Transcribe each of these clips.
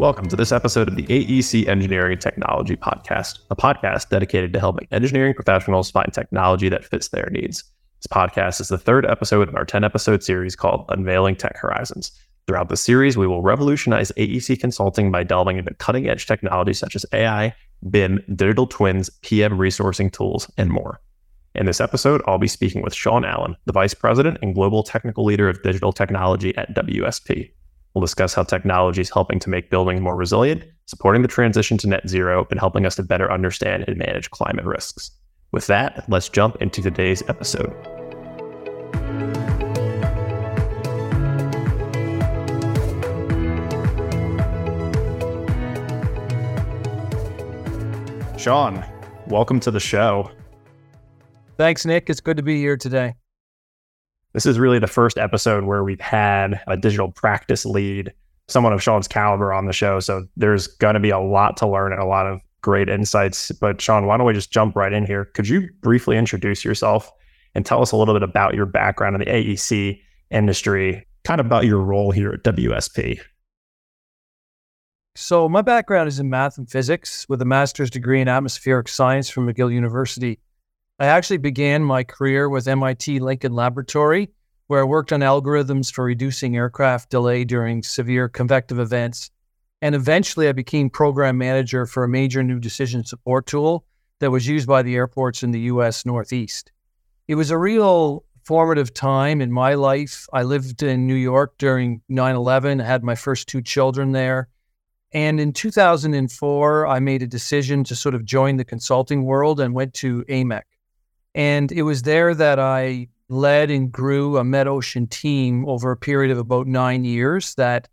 Welcome to this episode of the AEC Engineering Technology Podcast, a podcast dedicated to helping engineering professionals find technology that fits their needs. This podcast is the third episode in our 10 episode series called Unveiling Tech Horizons. Throughout the series, we will revolutionize AEC consulting by delving into cutting edge technologies such as AI, BIM, digital twins, PM resourcing tools, and more. In this episode, I'll be speaking with Shawn Allan, the Vice President and Global Technical Leader of Digital Technology at WSP. We'll discuss how technology is helping to make buildings more resilient, supporting the transition to net zero, and helping us to better understand and manage climate risks. With that, let's jump into today's episode. Shawn, welcome to the show. Thanks, Nick. It's good to be here today. This is really the first episode where we've had a digital practice lead, someone of Shawn's caliber on the show. So there's going to be a lot to learn and a lot of great insights. But Shawn, why don't we just jump right in here? Could you briefly introduce yourself and tell us a little bit about your background in the AEC industry, kind of about your role here at WSP? So, my background is in math and physics with a master's degree in atmospheric science from McGill University. I actually began my career with MIT Lincoln Laboratory, where I worked on algorithms for reducing aircraft delay during severe convective events. And eventually, I became program manager for a major new decision support tool that was used by the airports in the US Northeast. It was a real formative time in my life. I lived in New York during 9 11, I had my first two children there. And in 2004, I made a decision to sort of join the consulting world and went to AMEC. And it was there that I led and grew a MetOcean team over a period of about nine years that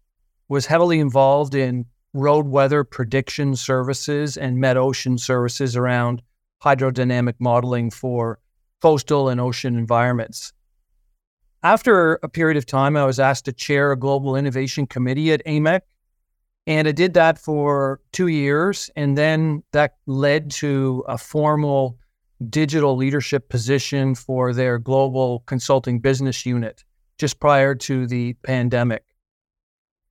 was heavily involved in road weather prediction services and MetOcean services around hydrodynamic modeling for coastal and ocean environments. After a period of time, I was asked to chair a global innovation committee at AMEC. And I did that for two years. And then that led to a formal digital leadership position for their global consulting business unit just prior to the pandemic.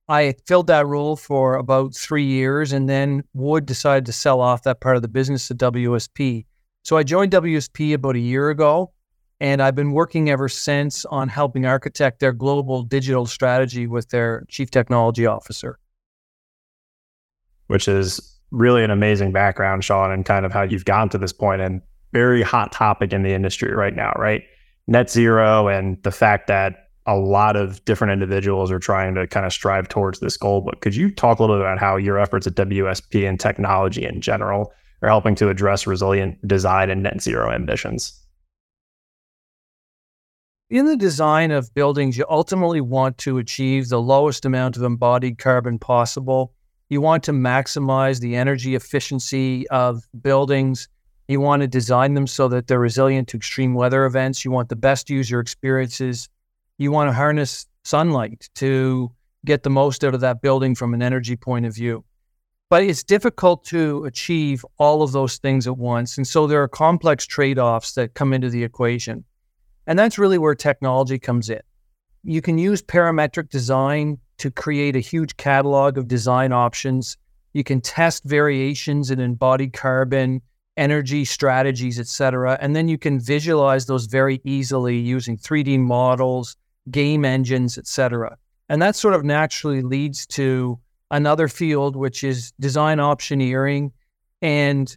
I filled that role for about three years, and then Wood decided to sell off that part of the business to WSP. So I joined WSP about a year ago, and I've been working ever since on helping architect their global digital strategy with their chief technology officer. Which is really an amazing background, Shawn, and kind of how you've gotten to this point. And very hot topic in the industry right now, right? Net zero and the fact that a lot of different individuals are trying to kind of strive towards this goal. But could you talk a little bit about how your efforts at WSP and technology in general are helping to address resilient design and net zero ambitions? In the design of buildings, you ultimately want to achieve the lowest amount of embodied carbon possible. You want to maximize the energy efficiency of buildings you want to design them so that they're resilient to extreme weather events. You want the best user experiences. You want to harness sunlight to get the most out of that building from an energy point of view. But it's difficult to achieve all of those things at once. And so there are complex trade offs that come into the equation. And that's really where technology comes in. You can use parametric design to create a huge catalog of design options. You can test variations in embodied carbon energy strategies, et cetera. And then you can visualize those very easily using 3D models, game engines, et cetera. And that sort of naturally leads to another field, which is design optioneering and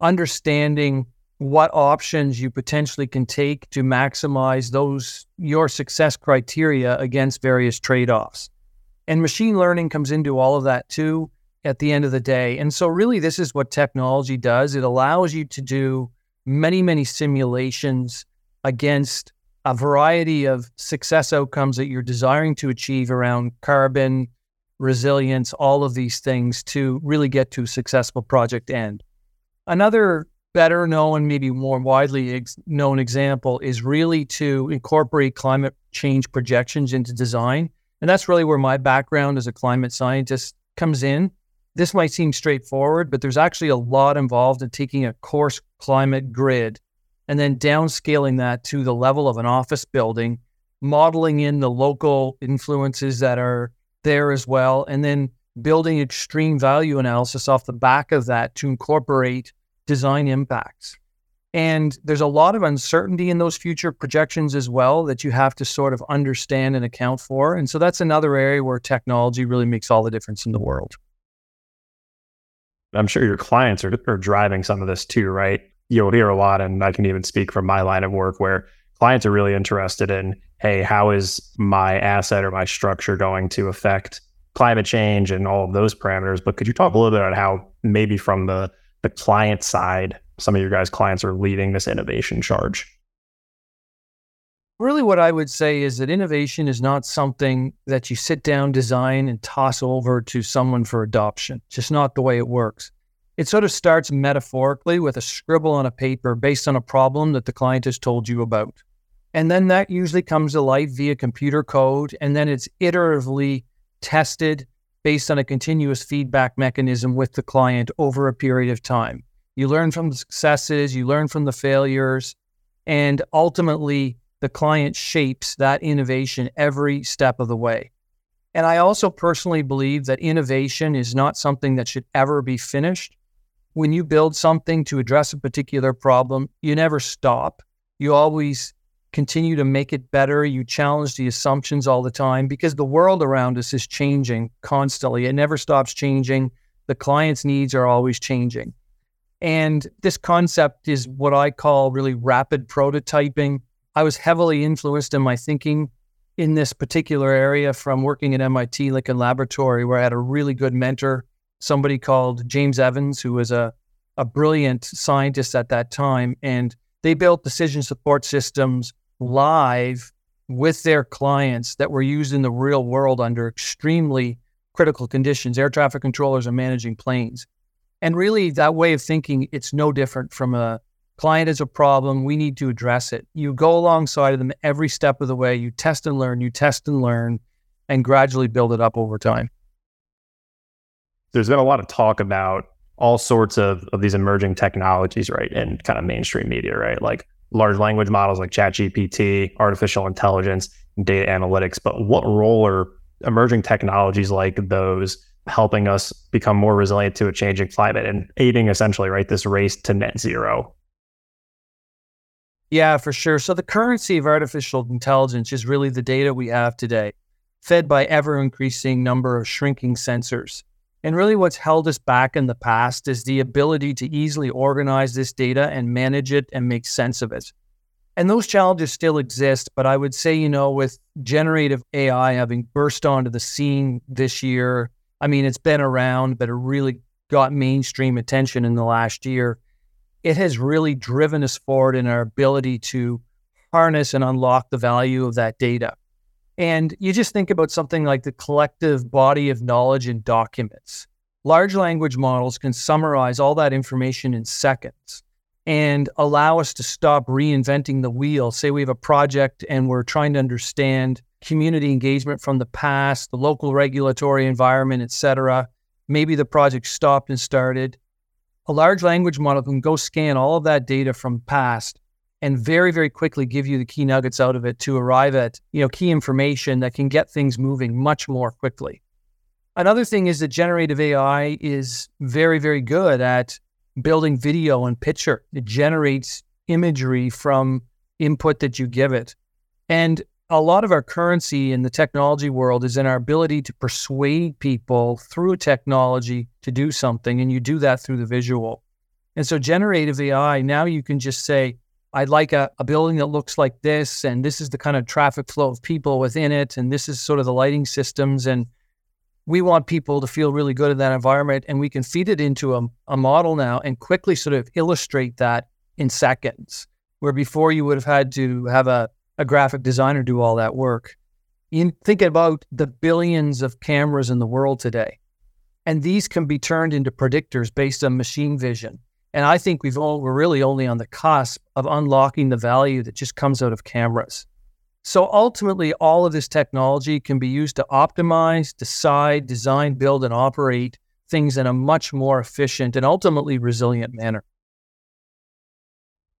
understanding what options you potentially can take to maximize those your success criteria against various trade-offs. And machine learning comes into all of that too at the end of the day. And so, really, this is what technology does it allows you to do many, many simulations against a variety of success outcomes that you're desiring to achieve around carbon, resilience, all of these things to really get to a successful project end. Another better known, maybe more widely ex- known example is really to incorporate climate change projections into design. And that's really where my background as a climate scientist comes in. This might seem straightforward, but there's actually a lot involved in taking a coarse climate grid and then downscaling that to the level of an office building, modeling in the local influences that are there as well, and then building extreme value analysis off the back of that to incorporate design impacts. And there's a lot of uncertainty in those future projections as well that you have to sort of understand and account for. And so that's another area where technology really makes all the difference in the world. I'm sure your clients are, are driving some of this too, right? You'll hear a lot, and I can even speak from my line of work where clients are really interested in hey, how is my asset or my structure going to affect climate change and all of those parameters? But could you talk a little bit about how maybe from the the client side, some of your guys' clients are leading this innovation charge? Really, what I would say is that innovation is not something that you sit down, design, and toss over to someone for adoption. It's just not the way it works. It sort of starts metaphorically with a scribble on a paper based on a problem that the client has told you about. And then that usually comes to life via computer code, and then it's iteratively tested based on a continuous feedback mechanism with the client over a period of time. You learn from the successes, you learn from the failures, and ultimately the client shapes that innovation every step of the way. And I also personally believe that innovation is not something that should ever be finished. When you build something to address a particular problem, you never stop. You always continue to make it better. You challenge the assumptions all the time because the world around us is changing constantly. It never stops changing. The client's needs are always changing. And this concept is what I call really rapid prototyping. I was heavily influenced in my thinking in this particular area from working at MIT Lincoln Laboratory, where I had a really good mentor, somebody called James Evans, who was a, a brilliant scientist at that time. And they built decision support systems live with their clients that were used in the real world under extremely critical conditions. Air traffic controllers are managing planes. And really, that way of thinking, it's no different from a client has a problem. We need to address it. You go alongside of them every step of the way. You test and learn, you test and learn, and gradually build it up over time. There's been a lot of talk about all sorts of, of these emerging technologies, right? In kind of mainstream media, right? Like large language models like ChatGPT, artificial intelligence, data analytics. But what role are emerging technologies like those helping us become more resilient to a changing climate and aiding essentially right this race to net zero yeah for sure. So the currency of artificial intelligence is really the data we have today fed by ever increasing number of shrinking sensors. And really what's held us back in the past is the ability to easily organize this data and manage it and make sense of it. And those challenges still exist but i would say you know with generative ai having burst onto the scene this year I mean, it's been around, but it really got mainstream attention in the last year. It has really driven us forward in our ability to harness and unlock the value of that data. And you just think about something like the collective body of knowledge and documents. Large language models can summarize all that information in seconds and allow us to stop reinventing the wheel. Say we have a project and we're trying to understand community engagement from the past, the local regulatory environment, et cetera. Maybe the project stopped and started. A large language model can go scan all of that data from past and very, very quickly give you the key nuggets out of it to arrive at, you know, key information that can get things moving much more quickly. Another thing is that generative AI is very, very good at building video and picture. It generates imagery from input that you give it. And a lot of our currency in the technology world is in our ability to persuade people through technology to do something. And you do that through the visual. And so, generative AI, now you can just say, I'd like a, a building that looks like this, and this is the kind of traffic flow of people within it, and this is sort of the lighting systems. And we want people to feel really good in that environment. And we can feed it into a, a model now and quickly sort of illustrate that in seconds, where before you would have had to have a a graphic designer do all that work. You think about the billions of cameras in the world today, and these can be turned into predictors based on machine vision. And I think we've all, we're really only on the cusp of unlocking the value that just comes out of cameras. So ultimately, all of this technology can be used to optimize, decide, design, build, and operate things in a much more efficient and ultimately resilient manner.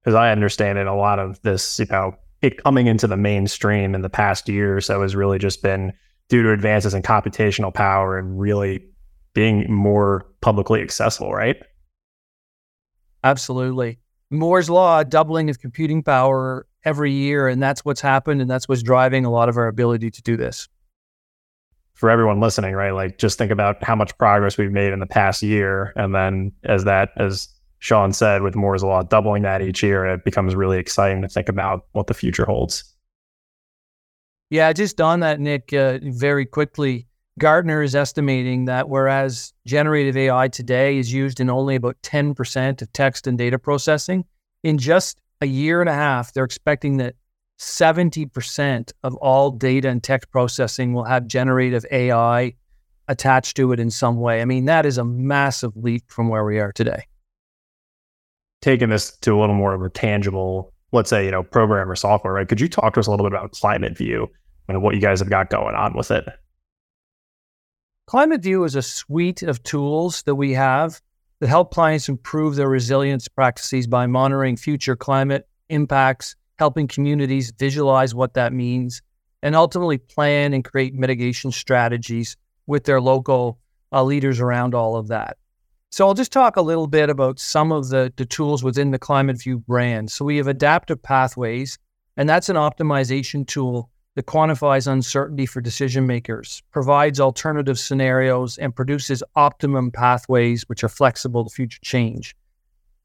As I understand it, a lot of this, you know, it coming into the mainstream in the past year or so has really just been due to advances in computational power and really being more publicly accessible, right? Absolutely. Moore's law, doubling of computing power every year, and that's what's happened, and that's what's driving a lot of our ability to do this. For everyone listening, right? Like just think about how much progress we've made in the past year. And then as that as Shawn said, with Moore's Law doubling that each year, it becomes really exciting to think about what the future holds. Yeah, just on that, Nick, uh, very quickly. Gartner is estimating that whereas generative AI today is used in only about 10% of text and data processing, in just a year and a half, they're expecting that 70% of all data and text processing will have generative AI attached to it in some way. I mean, that is a massive leap from where we are today taking this to a little more of a tangible, let's say, you know, program or software, right? Could you talk to us a little bit about Climate View and what you guys have got going on with it? Climate View is a suite of tools that we have that help clients improve their resilience practices by monitoring future climate impacts, helping communities visualize what that means, and ultimately plan and create mitigation strategies with their local uh, leaders around all of that. So I'll just talk a little bit about some of the, the tools within the Climate View brand. So we have adaptive pathways, and that's an optimization tool that quantifies uncertainty for decision makers, provides alternative scenarios, and produces optimum pathways which are flexible to future change.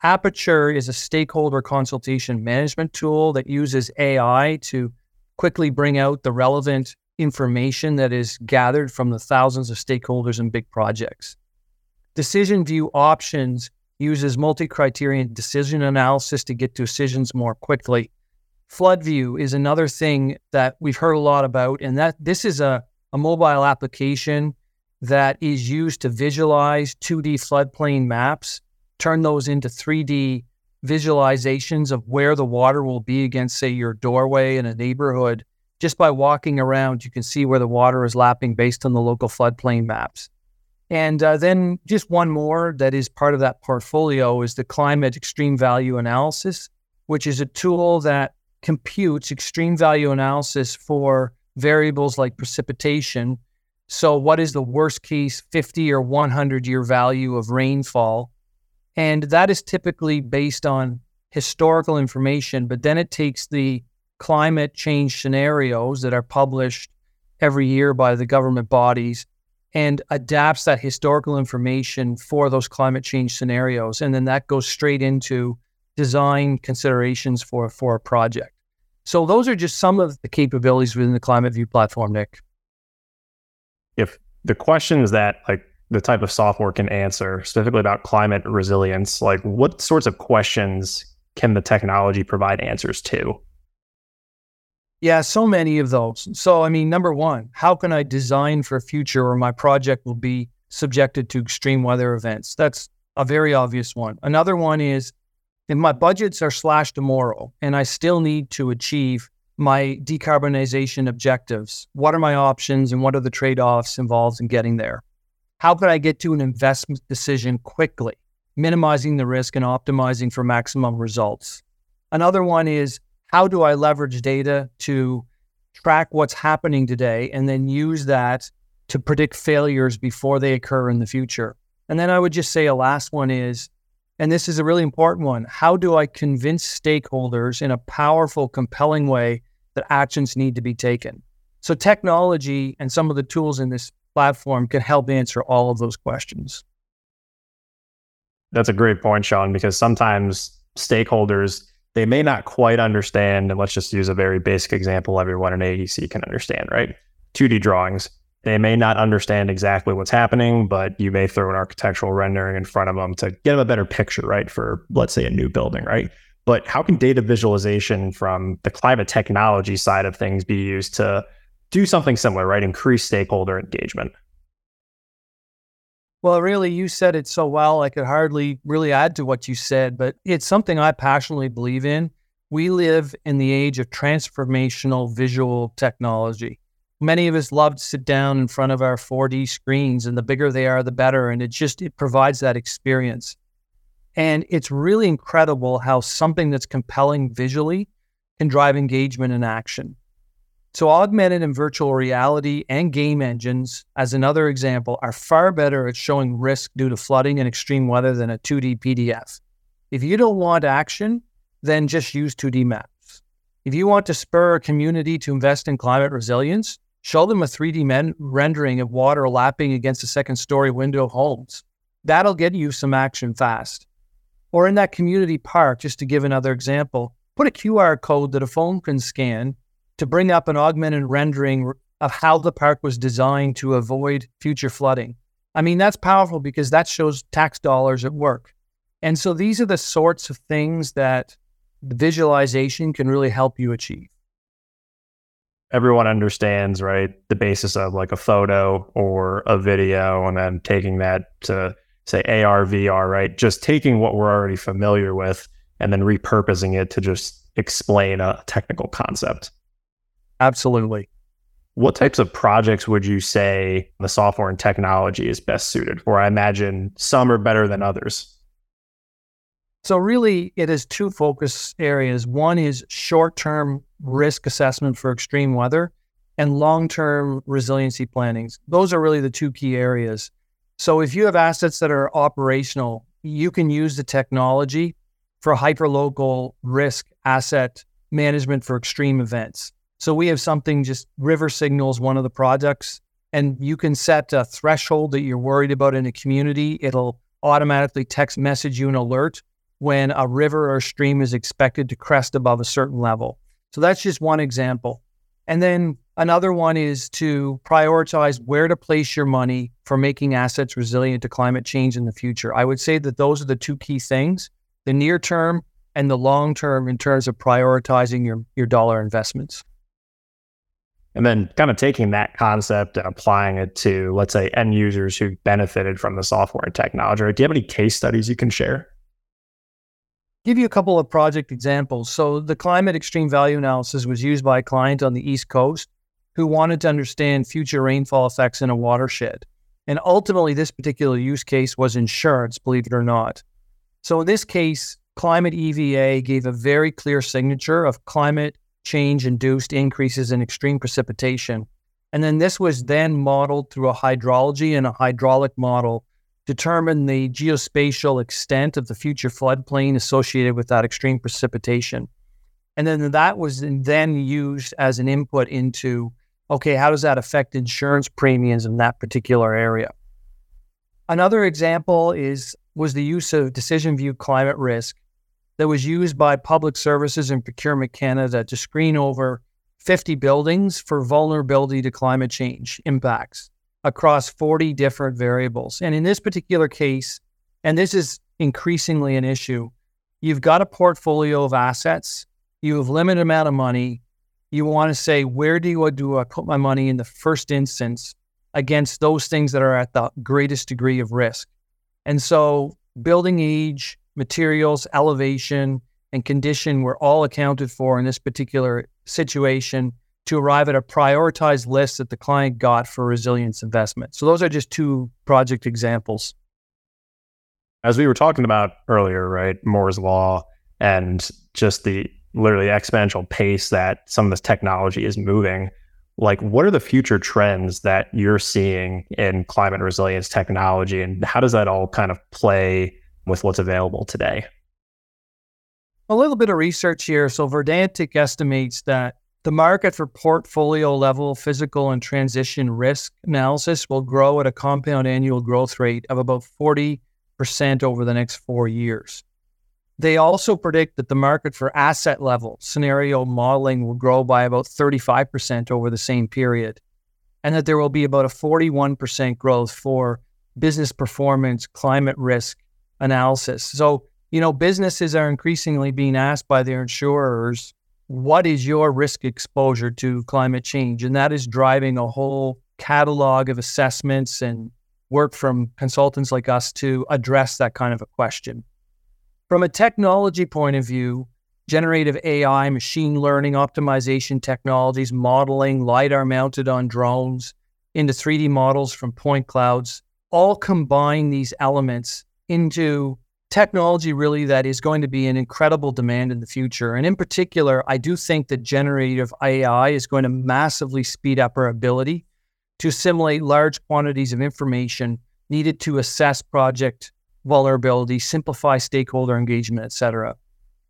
Aperture is a stakeholder consultation management tool that uses AI to quickly bring out the relevant information that is gathered from the thousands of stakeholders in big projects. Decision view options uses multi-criterion decision analysis to get decisions more quickly. Flood view is another thing that we've heard a lot about, and that this is a, a mobile application that is used to visualize 2D floodplain maps, turn those into 3D visualizations of where the water will be against, say, your doorway in a neighborhood. Just by walking around, you can see where the water is lapping based on the local floodplain maps. And uh, then just one more that is part of that portfolio is the climate extreme value analysis, which is a tool that computes extreme value analysis for variables like precipitation. So, what is the worst case 50 or 100 year value of rainfall? And that is typically based on historical information, but then it takes the climate change scenarios that are published every year by the government bodies and adapts that historical information for those climate change scenarios. And then that goes straight into design considerations for, for a project. So those are just some of the capabilities within the Climate View platform, Nick. If the questions that like the type of software can answer, specifically about climate resilience, like what sorts of questions can the technology provide answers to? Yeah, so many of those. So, I mean, number one, how can I design for a future where my project will be subjected to extreme weather events? That's a very obvious one. Another one is if my budgets are slashed tomorrow and I still need to achieve my decarbonization objectives, what are my options and what are the trade offs involved in getting there? How can I get to an investment decision quickly, minimizing the risk and optimizing for maximum results? Another one is how do I leverage data to track what's happening today and then use that to predict failures before they occur in the future? And then I would just say a last one is, and this is a really important one how do I convince stakeholders in a powerful, compelling way that actions need to be taken? So, technology and some of the tools in this platform can help answer all of those questions. That's a great point, Shawn, because sometimes stakeholders they may not quite understand, and let's just use a very basic example everyone in AEC can understand, right? 2D drawings. They may not understand exactly what's happening, but you may throw an architectural rendering in front of them to get them a better picture, right? For let's say a new building, right? But how can data visualization from the climate technology side of things be used to do something similar, right? Increase stakeholder engagement? Well, really, you said it so well. I could hardly really add to what you said, but it's something I passionately believe in. We live in the age of transformational visual technology. Many of us love to sit down in front of our 4D screens, and the bigger they are, the better. And it just it provides that experience. And it's really incredible how something that's compelling visually can drive engagement and action. So, augmented and virtual reality and game engines, as another example, are far better at showing risk due to flooding and extreme weather than a 2D PDF. If you don't want action, then just use 2D maps. If you want to spur a community to invest in climate resilience, show them a 3D men- rendering of water lapping against a second story window of homes. That'll get you some action fast. Or in that community park, just to give another example, put a QR code that a phone can scan to bring up an augmented rendering of how the park was designed to avoid future flooding. I mean, that's powerful because that shows tax dollars at work. And so these are the sorts of things that visualization can really help you achieve. Everyone understands, right, the basis of like a photo or a video, and then taking that to say AR, VR, right? Just taking what we're already familiar with and then repurposing it to just explain a technical concept. Absolutely. What types of projects would you say the software and technology is best suited for? I imagine some are better than others. So, really, it is two focus areas. One is short term risk assessment for extreme weather and long term resiliency plannings. Those are really the two key areas. So, if you have assets that are operational, you can use the technology for hyperlocal risk asset management for extreme events. So we have something just River Signals, one of the projects, and you can set a threshold that you're worried about in a community. It'll automatically text message you an alert when a river or stream is expected to crest above a certain level. So that's just one example. And then another one is to prioritize where to place your money for making assets resilient to climate change in the future. I would say that those are the two key things the near term and the long term in terms of prioritizing your, your dollar investments. And then kind of taking that concept and applying it to, let's say, end users who benefited from the software and technology. Do you have any case studies you can share? Give you a couple of project examples. So, the climate extreme value analysis was used by a client on the East Coast who wanted to understand future rainfall effects in a watershed. And ultimately, this particular use case was insurance, believe it or not. So, in this case, Climate EVA gave a very clear signature of climate change induced increases in extreme precipitation. And then this was then modeled through a hydrology and a hydraulic model, determine the geospatial extent of the future floodplain associated with that extreme precipitation. And then that was then used as an input into okay, how does that affect insurance premiums in that particular area? Another example is was the use of decision view climate risk that was used by Public Services and Procurement Canada to screen over 50 buildings for vulnerability to climate change impacts across 40 different variables. And in this particular case, and this is increasingly an issue, you've got a portfolio of assets, you have limited amount of money, you want to say, where do I do I put my money in the first instance against those things that are at the greatest degree of risk? And so building age, materials, elevation, and condition were all accounted for in this particular situation to arrive at a prioritized list that the client got for resilience investment. So those are just two project examples. As we were talking about earlier, right? Moore's law and just the literally exponential pace that some of this technology is moving. Like, what are the future trends that you're seeing in climate resilience technology, and how does that all kind of play with what's available today? A little bit of research here. So, Verdantix estimates that the market for portfolio level physical and transition risk analysis will grow at a compound annual growth rate of about 40% over the next four years. They also predict that the market for asset level scenario modeling will grow by about 35% over the same period, and that there will be about a 41% growth for business performance, climate risk, analysis. So you know, businesses are increasingly being asked by their insurers, what is your risk exposure to climate change? And that is driving a whole catalog of assessments and work from consultants like us to address that kind of a question. From a technology point of view, generative AI, machine learning, optimization technologies, modeling, LiDAR mounted on drones into 3D models from point clouds, all combine these elements into technology really that is going to be an incredible demand in the future. And in particular, I do think that generative AI is going to massively speed up our ability to assimilate large quantities of information needed to assess project vulnerability, simplify stakeholder engagement, et cetera.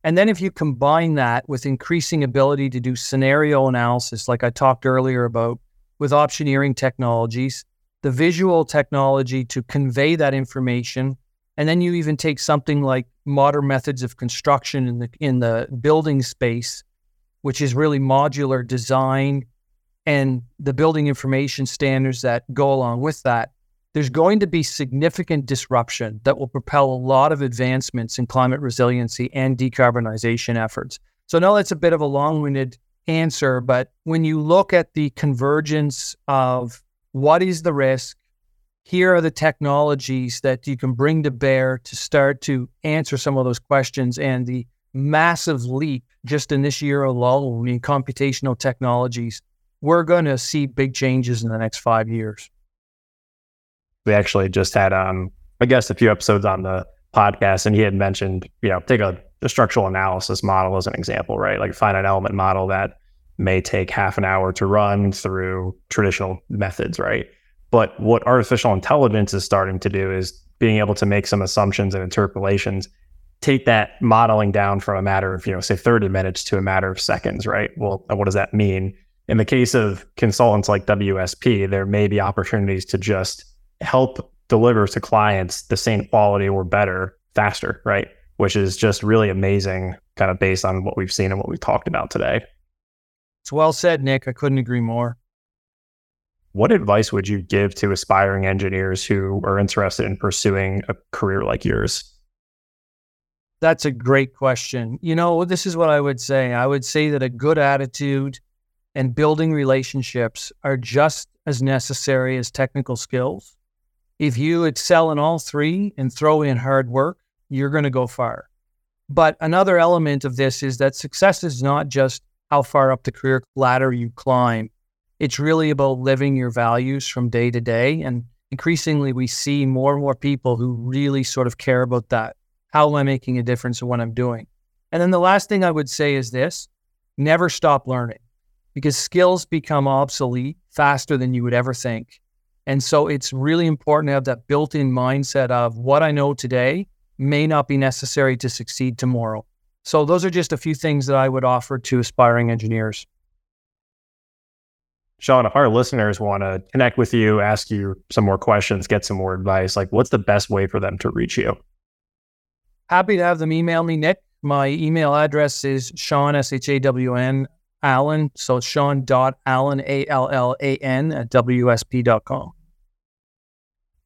And then if you combine that with increasing ability to do scenario analysis, like I talked earlier about with optioneering technologies, the visual technology to convey that information and then you even take something like modern methods of construction in the in the building space, which is really modular design and the building information standards that go along with that. There's going to be significant disruption that will propel a lot of advancements in climate resiliency and decarbonization efforts. So, I know that's a bit of a long winded answer, but when you look at the convergence of what is the risk, here are the technologies that you can bring to bear to start to answer some of those questions and the massive leap just in this year alone in computational technologies. We're going to see big changes in the next five years. We actually just had um i guess a few episodes on the podcast and he had mentioned you know take a, a structural analysis model as an example right? Like finite element model that may take half an hour to run through traditional methods right but what artificial intelligence is starting to do is being able to make some assumptions and interpolations, take that modeling down from a matter of, you know, say 30 minutes to a matter of seconds, right? Well, what does that mean? In the case of consultants like WSP, there may be opportunities to just help deliver to clients the same quality or better faster, right? Which is just really amazing, kind of based on what we've seen and what we've talked about today. It's well said, Nick. I couldn't agree more. What advice would you give to aspiring engineers who are interested in pursuing a career like yours? That's a great question. You know, this is what I would say. I would say that a good attitude and building relationships are just as necessary as technical skills. If you excel in all three and throw in hard work, you're going to go far. But another element of this is that success is not just how far up the career ladder you climb, it's really about living your values from day to day. And increasingly, we see more and more people who really sort of care about that. How am I making a difference in what I'm doing? And then the last thing I would say is this never stop learning because skills become obsolete faster than you would ever think. And so it's really important to have that built in mindset of what I know today may not be necessary to succeed tomorrow. So those are just a few things that I would offer to aspiring engineers. Shawn, if our listeners want to connect with you, ask you some more questions, get some more advice, like what's the best way for them to reach you? Happy to have them email me, Nick. My email address is Shawn, S H A W N, Allan. So it's Shawn.Allan, A L L A N, at WSP.com.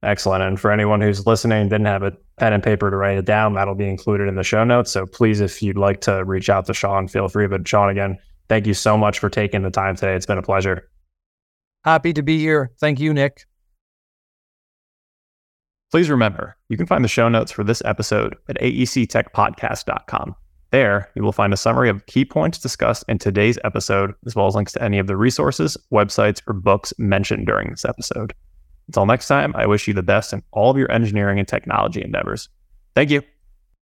Excellent. And for anyone who's listening, didn't have a pen and paper to write it down, that'll be included in the show notes. So please, if you'd like to reach out to Shawn, feel free. But Shawn, again, thank you so much for taking the time today. It's been a pleasure. Happy to be here. Thank you, Nick. Please remember, you can find the show notes for this episode at aectechpodcast.com. There, you will find a summary of key points discussed in today's episode, as well as links to any of the resources, websites, or books mentioned during this episode. Until next time, I wish you the best in all of your engineering and technology endeavors. Thank you.